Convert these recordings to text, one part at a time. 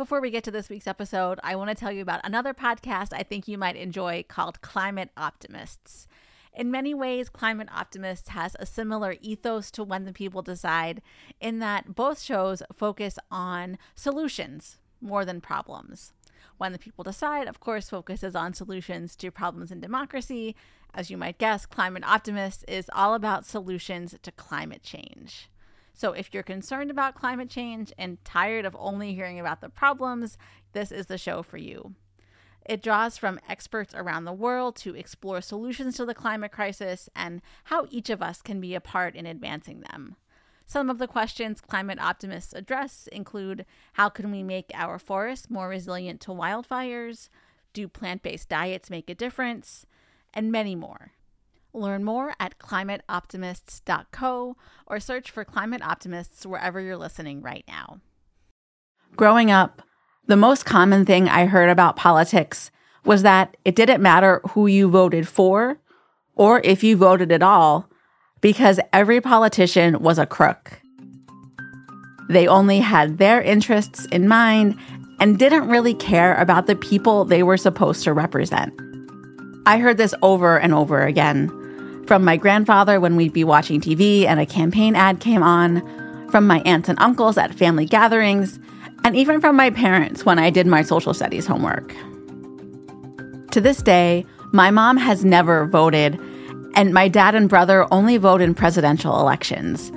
Before we get to this week's episode, I want to tell you about another podcast I think you might enjoy called Climate Optimists. In many ways, Climate Optimists has a similar ethos to When the People Decide, in that both shows focus on solutions more than problems. When the People Decide, of course, focuses on solutions to problems in democracy. As you might guess, Climate Optimists is all about solutions to climate change. So, if you're concerned about climate change and tired of only hearing about the problems, this is the show for you. It draws from experts around the world to explore solutions to the climate crisis and how each of us can be a part in advancing them. Some of the questions climate optimists address include how can we make our forests more resilient to wildfires? Do plant based diets make a difference? And many more. Learn more at climateoptimists.co or search for Climate Optimists wherever you're listening right now. Growing up, the most common thing I heard about politics was that it didn't matter who you voted for or if you voted at all because every politician was a crook. They only had their interests in mind and didn't really care about the people they were supposed to represent. I heard this over and over again from my grandfather when we'd be watching TV and a campaign ad came on, from my aunts and uncles at family gatherings, and even from my parents when I did my social studies homework. To this day, my mom has never voted, and my dad and brother only vote in presidential elections.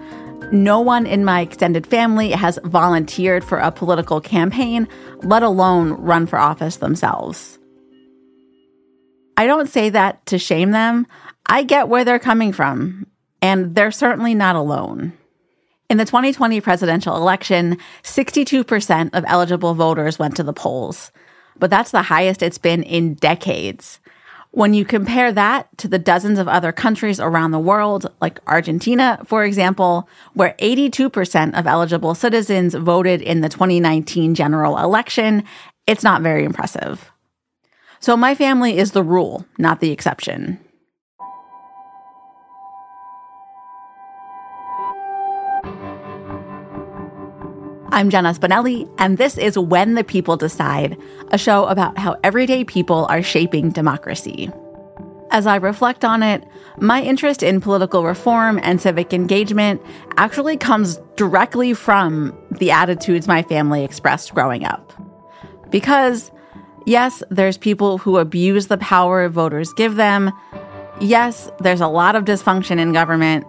No one in my extended family has volunteered for a political campaign, let alone run for office themselves. I don't say that to shame them. I get where they're coming from, and they're certainly not alone. In the 2020 presidential election, 62% of eligible voters went to the polls, but that's the highest it's been in decades. When you compare that to the dozens of other countries around the world, like Argentina, for example, where 82% of eligible citizens voted in the 2019 general election, it's not very impressive. So my family is the rule, not the exception. I'm Jenna Spinelli, and this is When the People Decide, a show about how everyday people are shaping democracy. As I reflect on it, my interest in political reform and civic engagement actually comes directly from the attitudes my family expressed growing up. Because, yes, there's people who abuse the power voters give them. Yes, there's a lot of dysfunction in government.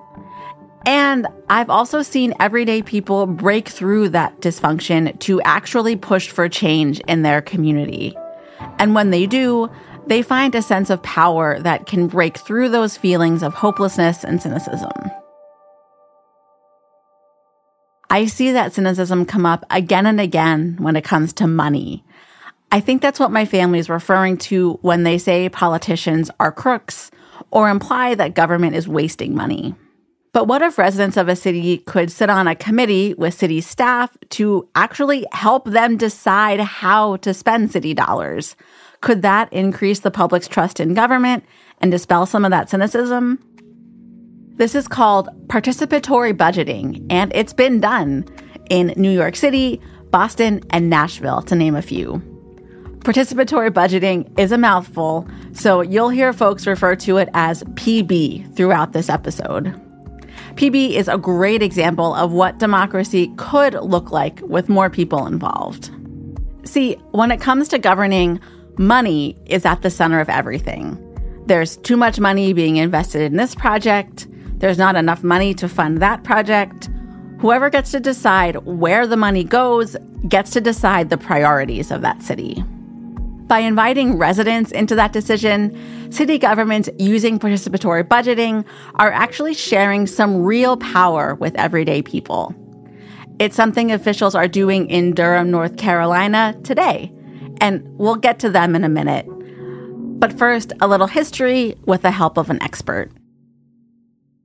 And I've also seen everyday people break through that dysfunction to actually push for change in their community. And when they do, they find a sense of power that can break through those feelings of hopelessness and cynicism. I see that cynicism come up again and again when it comes to money. I think that's what my family is referring to when they say politicians are crooks or imply that government is wasting money. But what if residents of a city could sit on a committee with city staff to actually help them decide how to spend city dollars? Could that increase the public's trust in government and dispel some of that cynicism? This is called participatory budgeting, and it's been done in New York City, Boston, and Nashville, to name a few. Participatory budgeting is a mouthful, so you'll hear folks refer to it as PB throughout this episode. PB is a great example of what democracy could look like with more people involved. See, when it comes to governing, money is at the center of everything. There's too much money being invested in this project, there's not enough money to fund that project. Whoever gets to decide where the money goes gets to decide the priorities of that city. By inviting residents into that decision, city governments using participatory budgeting are actually sharing some real power with everyday people. It's something officials are doing in Durham, North Carolina today, and we'll get to them in a minute. But first, a little history with the help of an expert.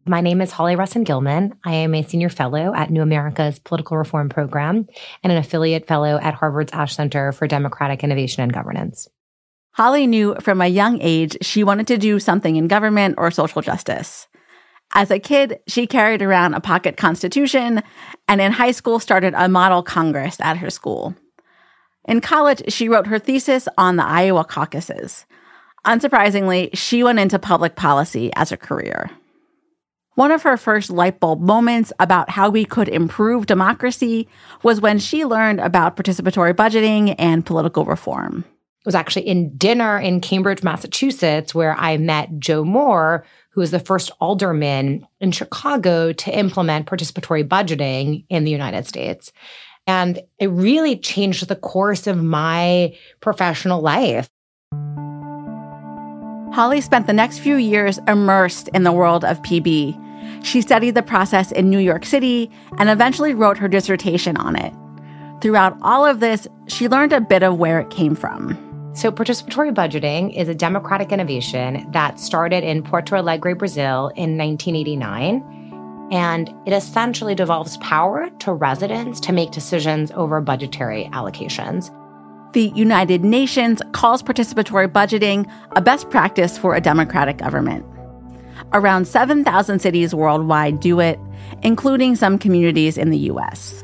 My name is Hollie Russon Gilman. I am a senior fellow at New America's Political Reform Program and an affiliate fellow at Harvard's Ash Center for Democratic Innovation and Governance. Hollie knew from a young age she wanted to do something in government or social justice. As a kid, she carried around a pocket constitution and in high school started a model congress at her school. In college, she wrote her thesis on the Iowa caucuses. Unsurprisingly, she went into public policy as a career. One of her first light bulb moments about how we could improve democracy was when she learned about participatory budgeting and political reform. It was actually in dinner in Cambridge, Massachusetts, where I met Joe Moore, who was the first alderman in Chicago to implement participatory budgeting in the United States. And it really changed the course of my professional life. Hollie spent the next few years immersed in the world of PB she studied the process in New York City and eventually wrote her dissertation on it. Throughout all of this, she learned a bit of where it came from. So, participatory budgeting is a democratic innovation that started in Porto Alegre, Brazil in 1989. And it essentially devolves power to residents to make decisions over budgetary allocations. The United Nations calls participatory budgeting a best practice for a democratic government. Around 7,000 cities worldwide do it, including some communities in the US.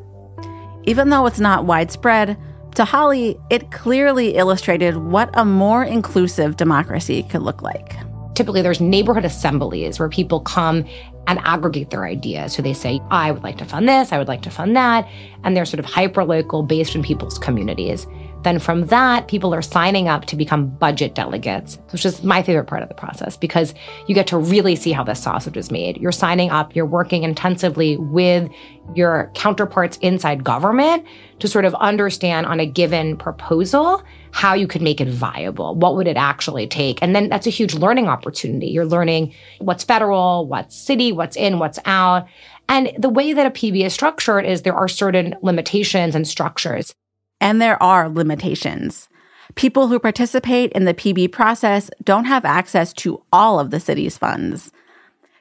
Even though it's not widespread, to Hollie, it clearly illustrated what a more inclusive democracy could look like. Typically, there's neighborhood assemblies where people come and aggregate their ideas. So they say, I would like to fund this, I would like to fund that. And they're sort of hyper local based in people's communities. Then from that, people are signing up to become budget delegates, which is my favorite part of the process because you get to really see how this sausage is made. You're signing up, you're working intensively with your counterparts inside government to sort of understand on a given proposal how you could make it viable. What would it actually take? And then that's a huge learning opportunity. You're learning what's federal, what's city, what's in, what's out. And the way that a PB is structured is there are certain limitations and structures. And there are limitations. People who participate in the PB process don't have access to all of the city's funds.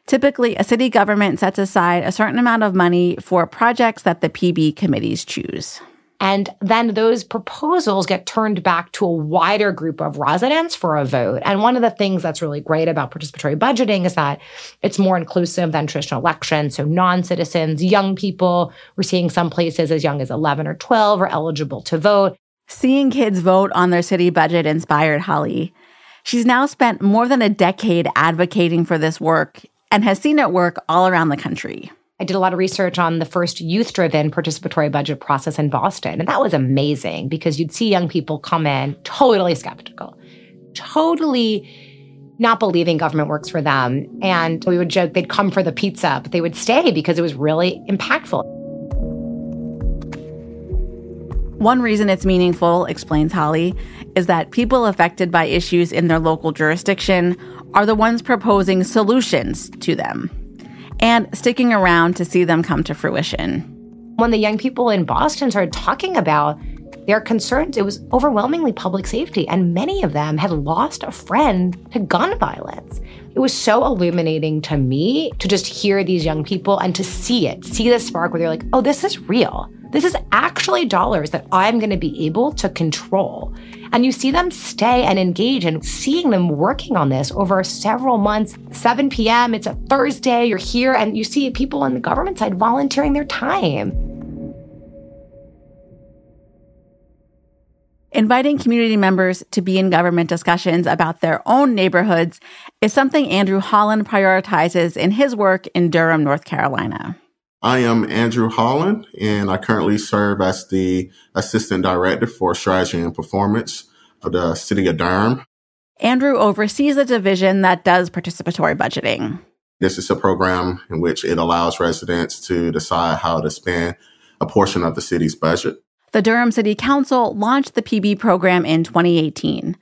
Typically, a city government sets aside a certain amount of money for projects that the PB committees choose. And then those proposals get turned back to a wider group of residents for a vote. And one of the things that's really great about participatory budgeting is that it's more inclusive than traditional elections. So non citizens, young people, we're seeing some places as young as 11 or 12 are eligible to vote. Seeing kids vote on their city budget inspired Hollie. She's now spent more than a decade advocating for this work and has seen it work all around the country. I did a lot of research on the first youth driven participatory budget process in Boston. And that was amazing because you'd see young people come in totally skeptical, totally not believing government works for them. And we would joke they'd come for the pizza, but they would stay because it was really impactful. One reason it's meaningful, explains Hollie, is that people affected by issues in their local jurisdiction are the ones proposing solutions to them and sticking around to see them come to fruition. When the young people in Boston started talking about their concerns, it was overwhelmingly public safety, and many of them had lost a friend to gun violence. It was so illuminating to me to just hear these young people and to see it, see the spark where they're like, oh, this is real. This is actually dollars that I'm going to be able to control. And you see them stay and engage and seeing them working on this over several months. 7 p.m., it's a Thursday, you're here, and you see people on the government side volunteering their time. Inviting community members to be in government discussions about their own neighborhoods is something Andrew Holland prioritizes in his work in Durham, North Carolina. I am Andrew Holland, and I currently serve as the Assistant Director for Strategy and Performance of the City of Durham. Andrew oversees a division that does participatory budgeting. This is a program in which it allows residents to decide how to spend a portion of the city's budget. The Durham City Council launched the PB program in 2018.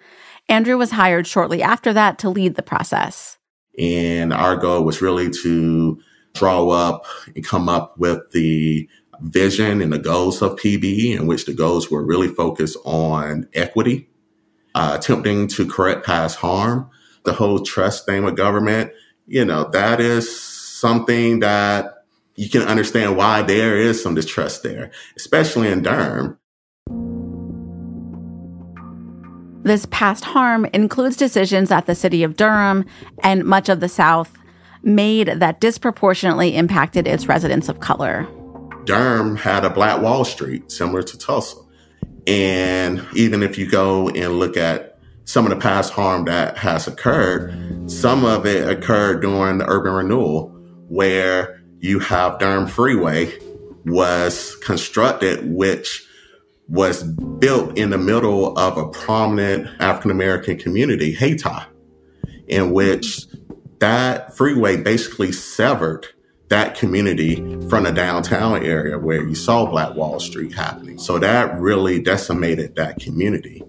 Andrew was hired shortly after that to lead the process. And our goal was really to draw up and come up with the vision and the goals of PB, in which the goals were really focused on equity, uh, attempting to correct past harm, the whole trust thing with government. You know, that is something that you can understand why there is some distrust there, especially in Durham. This past harm includes decisions that the city of Durham and much of the South made that disproportionately impacted its residents of color. Durham had a Black Wall Street, similar to Tulsa. And even if you go and look at some of the past harm that has occurred, some of it occurred during the urban renewal where you have Durham Freeway was constructed, which was built in the middle of a prominent African American community, Hayti, in which that freeway basically severed that community from the downtown area where you saw Black Wall Street happening. So that really decimated that community.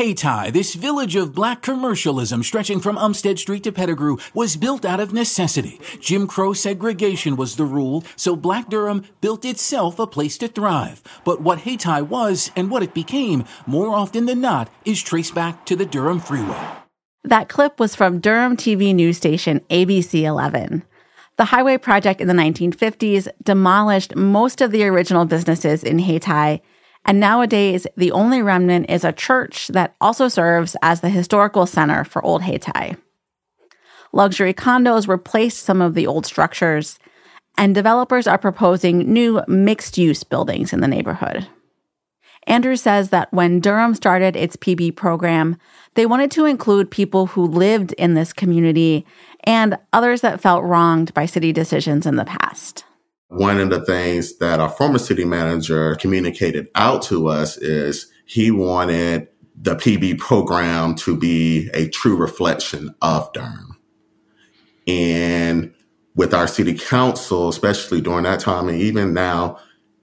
Hayti, this village of black commercialism stretching from Umstead Street to Pettigrew, was built out of necessity. Jim Crow segregation was the rule, so Black Durham built itself a place to thrive. But what Hayti was and what it became, more often than not, is traced back to the Durham Freeway. That clip was from Durham TV news station ABC 11. The highway project in the 1950s demolished most of the original businesses in Hayti and nowadays, the only remnant is a church that also serves as the historical center for Old Hayti. Luxury condos replaced some of the old structures, and developers are proposing new mixed use buildings in the neighborhood. Andrew says that when Durham started its PB program, they wanted to include people who lived in this community and others that felt wronged by city decisions in the past. One of the things that our former city manager communicated out to us is he wanted the PB program to be a true reflection of Durham. And with our city council, especially during that time and even now,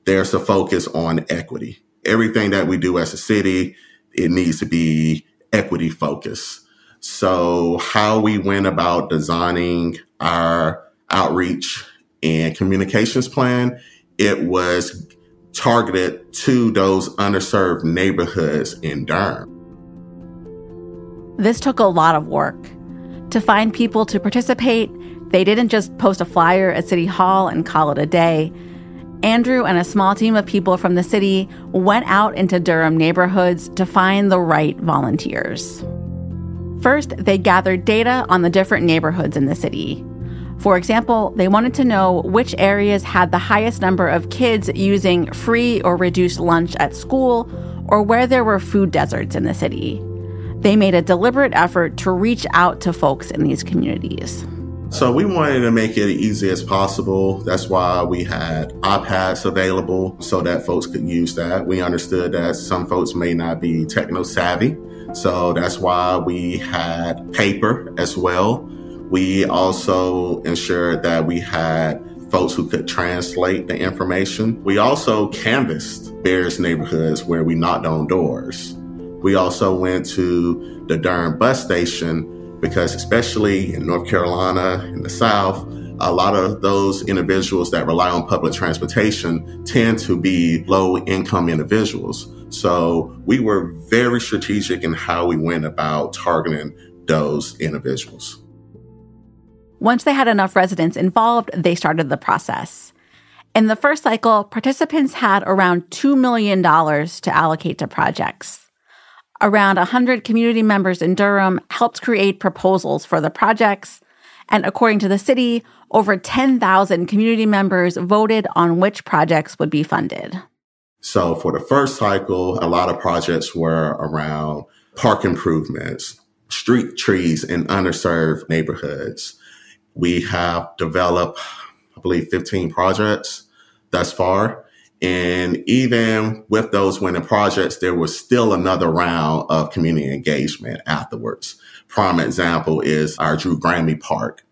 there's a focus on equity. Everything that we do as a city, it needs to be equity focused. So how we went about designing our outreach and communications plan, it was targeted to those underserved neighborhoods in Durham. This took a lot of work. To find people to participate, they didn't just post a flyer at City Hall and call it a day. Andrew and a small team of people from the city went out into Durham neighborhoods to find the right volunteers. First, they gathered data on the different neighborhoods in the city. For example, they wanted to know which areas had the highest number of kids using free or reduced lunch at school or where there were food deserts in the city. They made a deliberate effort to reach out to folks in these communities. So we wanted to make it easy as possible. That's why we had iPads available so that folks could use that. We understood that some folks may not be techno savvy. So that's why we had paper as well we also ensured that we had folks who could translate the information. We also canvassed various neighborhoods where we knocked on doors. We also went to the Durham bus station because, especially in North Carolina, in the South, a lot of those individuals that rely on public transportation tend to be low income individuals. So we were very strategic in how we went about targeting those individuals. Once they had enough residents involved, they started the process. In the first cycle, participants had around $2 million to allocate to projects. Around 100 community members in Durham helped create proposals for the projects. And according to the city, over 10,000 community members voted on which projects would be funded. So for the first cycle, a lot of projects were around park improvements, street trees in underserved neighborhoods, we have developed, I believe, 15 projects thus far. And even with those winning projects, there was still another round of community engagement afterwards. Prime example is our Drew Granby Park,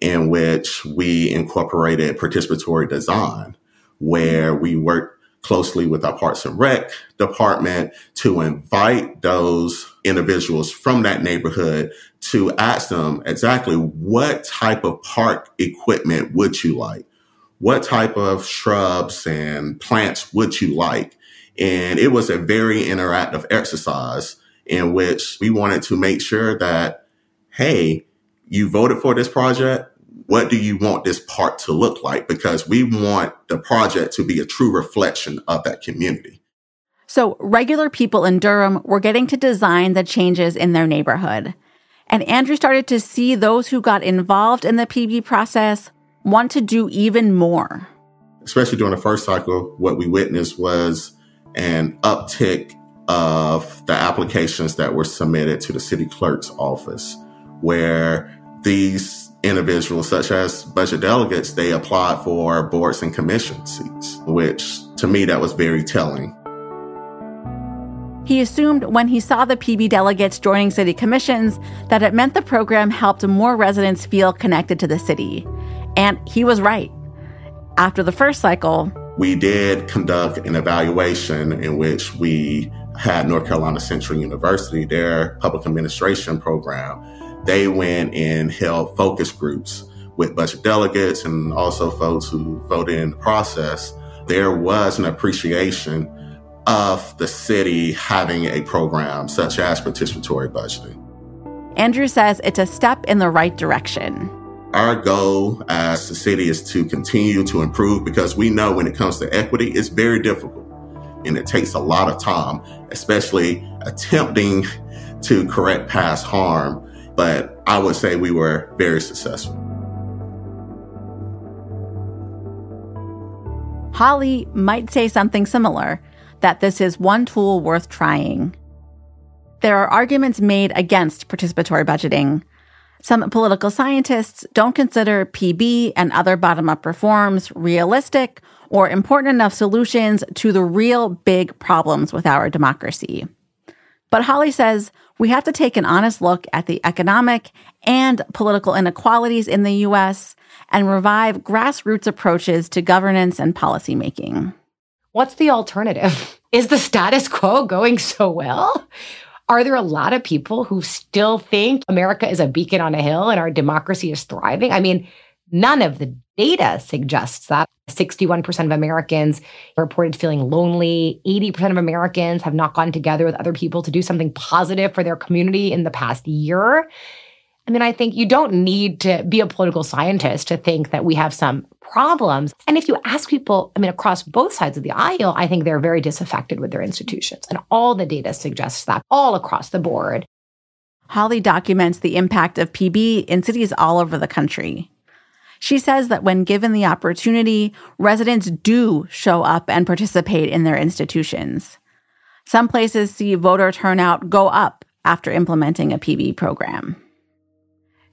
in which we incorporated participatory design, where we worked closely with our Parks and Rec department to invite those individuals from that neighborhood to ask them exactly what type of park equipment would you like? What type of shrubs and plants would you like? And it was a very interactive exercise in which we wanted to make sure that, hey, you voted for this project what do you want this part to look like? Because we want the project to be a true reflection of that community. So, regular people in Durham were getting to design the changes in their neighborhood. And Andrew started to see those who got involved in the PB process want to do even more. Especially during the first cycle, what we witnessed was an uptick of the applications that were submitted to the city clerk's office, where these individuals, such as budget delegates, they applied for boards and commission seats, which to me, that was very telling. He assumed when he saw the PB delegates joining city commissions that it meant the program helped more residents feel connected to the city. And he was right. After the first cycle, we did conduct an evaluation in which we had North Carolina Central University, their public administration program. They went and held focus groups with budget delegates and also folks who voted in the process. There was an appreciation of the city having a program such as participatory budgeting. Andrew says it's a step in the right direction. Our goal as the city is to continue to improve because we know when it comes to equity, it's very difficult and it takes a lot of time, especially attempting to correct past harm. But I would say we were very successful. Hollie might say something similar that this is one tool worth trying. There are arguments made against participatory budgeting. Some political scientists don't consider PB and other bottom up reforms realistic or important enough solutions to the real big problems with our democracy. But Hollie says we have to take an honest look at the economic and political inequalities in the US and revive grassroots approaches to governance and policymaking. What's the alternative? Is the status quo going so well? Are there a lot of people who still think America is a beacon on a hill and our democracy is thriving? I mean, none of the data suggests that. 61% of Americans reported feeling lonely. 80% of Americans have not gotten together with other people to do something positive for their community in the past year. I mean, I think you don't need to be a political scientist to think that we have some problems. And if you ask people, I mean, across both sides of the aisle, I think they're very disaffected with their institutions. And all the data suggests that all across the board. Hollie documents the impact of PB in cities all over the country. She says that when given the opportunity, residents do show up and participate in their institutions. Some places see voter turnout go up after implementing a PB program.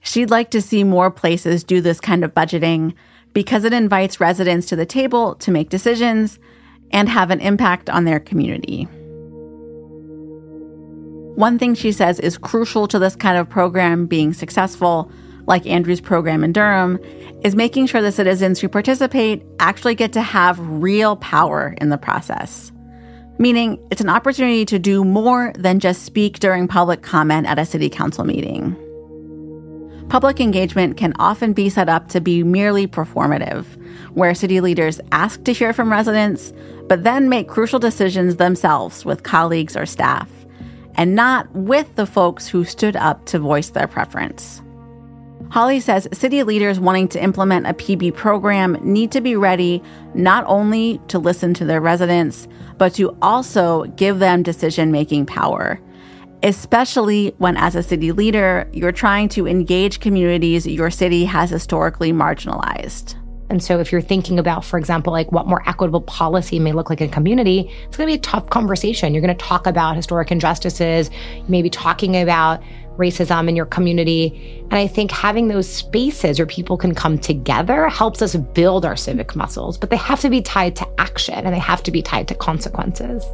She'd like to see more places do this kind of budgeting because it invites residents to the table to make decisions and have an impact on their community. One thing she says is crucial to this kind of program being successful, like Andrew's program in Durham, is making sure the citizens who participate actually get to have real power in the process. Meaning, it's an opportunity to do more than just speak during public comment at a city council meeting public engagement can often be set up to be merely performative, where city leaders ask to hear from residents, but then make crucial decisions themselves with colleagues or staff, and not with the folks who stood up to voice their preference. Hollie says city leaders wanting to implement a PB program need to be ready not only to listen to their residents, but to also give them decision making power especially when, as a city leader, you're trying to engage communities your city has historically marginalized. And so, if you're thinking about, for example, like what more equitable policy may look like in a community, it's going to be a tough conversation. You're going to talk about historic injustices, you may be talking about racism in your community. And I think having those spaces where people can come together helps us build our civic muscles, but they have to be tied to action and they have to be tied to consequences.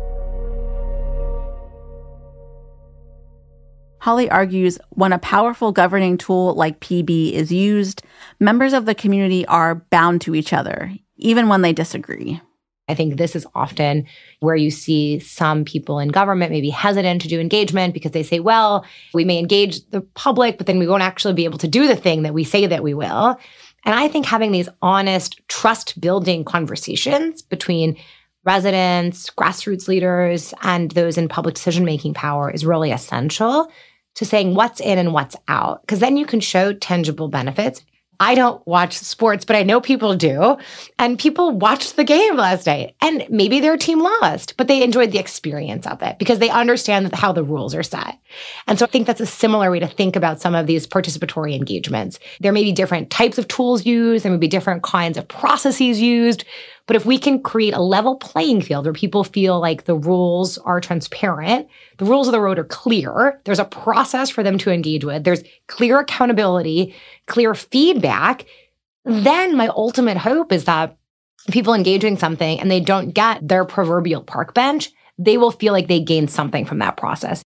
Hollie argues when a powerful governing tool like PB is used, members of the community are bound to each other, even when they disagree. I think this is often where you see some people in government maybe hesitant to do engagement because they say, well, we may engage the public, but then we won't actually be able to do the thing that we say that we will. And I think having these honest, trust building conversations between residents, grassroots leaders, and those in public decision making power is really essential to saying what's in and what's out, because then you can show tangible benefits. I don't watch sports, but I know people do. And people watched the game last night and maybe their team lost, but they enjoyed the experience of it because they understand how the rules are set. And so I think that's a similar way to think about some of these participatory engagements. There may be different types of tools used, there may be different kinds of processes used, But if we can create a level playing field where people feel like the rules are transparent, the rules of the road are clear, there's a process for them to engage with, there's clear accountability, clear feedback, then my ultimate hope is that people engaging something and they don't get their proverbial park bench, they will feel like they gained something from that process.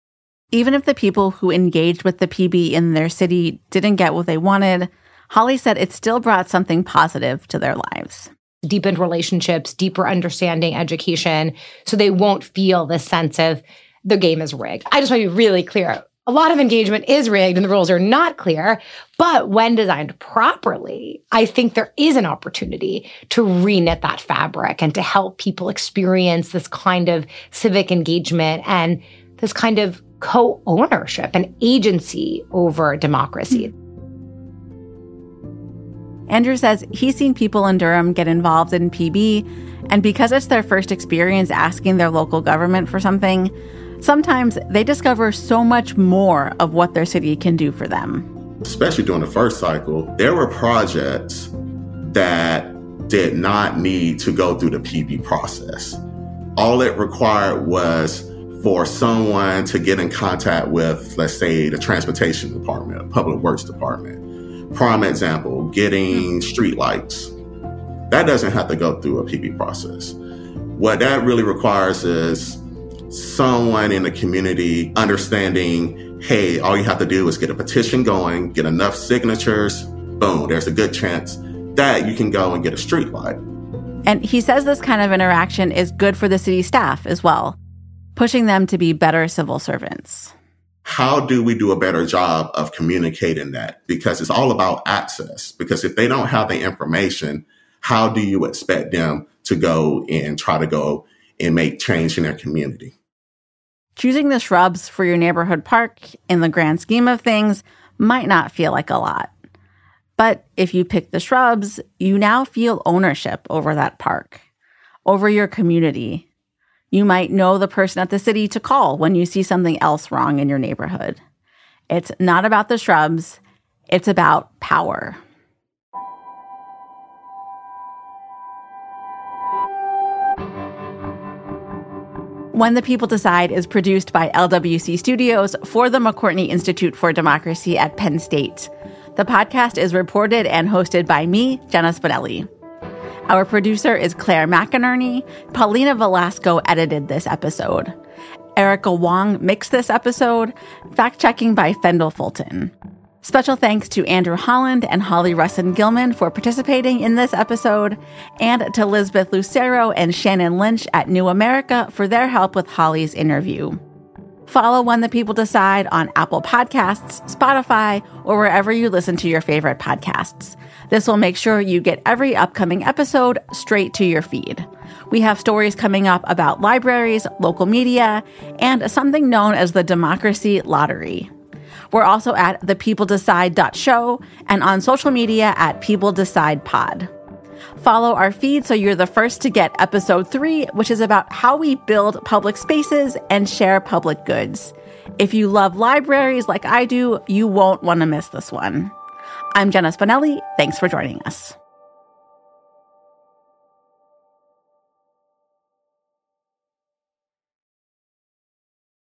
Even if the people who engaged with the PB in their city didn't get what they wanted, Hollie said it still brought something positive to their lives. Deepened relationships, deeper understanding, education, so they won't feel this sense of the game is rigged. I just want to be really clear. A lot of engagement is rigged and the rules are not clear. But when designed properly, I think there is an opportunity to reknit that fabric and to help people experience this kind of civic engagement and this kind of co ownership and agency over democracy. Andrew says he's seen people in Durham get involved in PB, and because it's their first experience asking their local government for something, sometimes they discover so much more of what their city can do for them. Especially during the first cycle, there were projects that did not need to go through the PB process. All it required was for someone to get in contact with, let's say, the transportation department, public works department, Prime example, getting mm-hmm. streetlights. That doesn't have to go through a PB process. What that really requires is someone in the community understanding, hey, all you have to do is get a petition going, get enough signatures, boom, there's a good chance that you can go and get a streetlight. And he says this kind of interaction is good for the city staff as well, pushing them to be better civil servants how do we do a better job of communicating that? Because it's all about access. Because if they don't have the information, how do you expect them to go and try to go and make change in their community? Choosing the shrubs for your neighborhood park in the grand scheme of things might not feel like a lot. But if you pick the shrubs, you now feel ownership over that park, over your community, you might know the person at the city to call when you see something else wrong in your neighborhood. It's not about the shrubs, it's about power. When the People Decide is produced by LWC Studios for the McCourtney Institute for Democracy at Penn State. The podcast is reported and hosted by me, Jenna Spinelli. Our producer is Claire McInerney. Paulina Velasco edited this episode. Erica Wong mixed this episode, fact checking by Fendel Fulton. Special thanks to Andrew Holland and Hollie Russon Gilman for participating in this episode, and to Lisbeth Lucero and Shannon Lynch at New America for their help with Hollie's interview. Follow When the People Decide on Apple Podcasts, Spotify, or wherever you listen to your favorite podcasts. This will make sure you get every upcoming episode straight to your feed. We have stories coming up about libraries, local media, and something known as the Democracy Lottery. We're also at thepeopledecide.show and on social media at People Decide Pod. Follow our feed so you're the first to get episode three, which is about how we build public spaces and share public goods. If you love libraries like I do, you won't want to miss this one. I'm Jenna Spinelli. Thanks for joining us.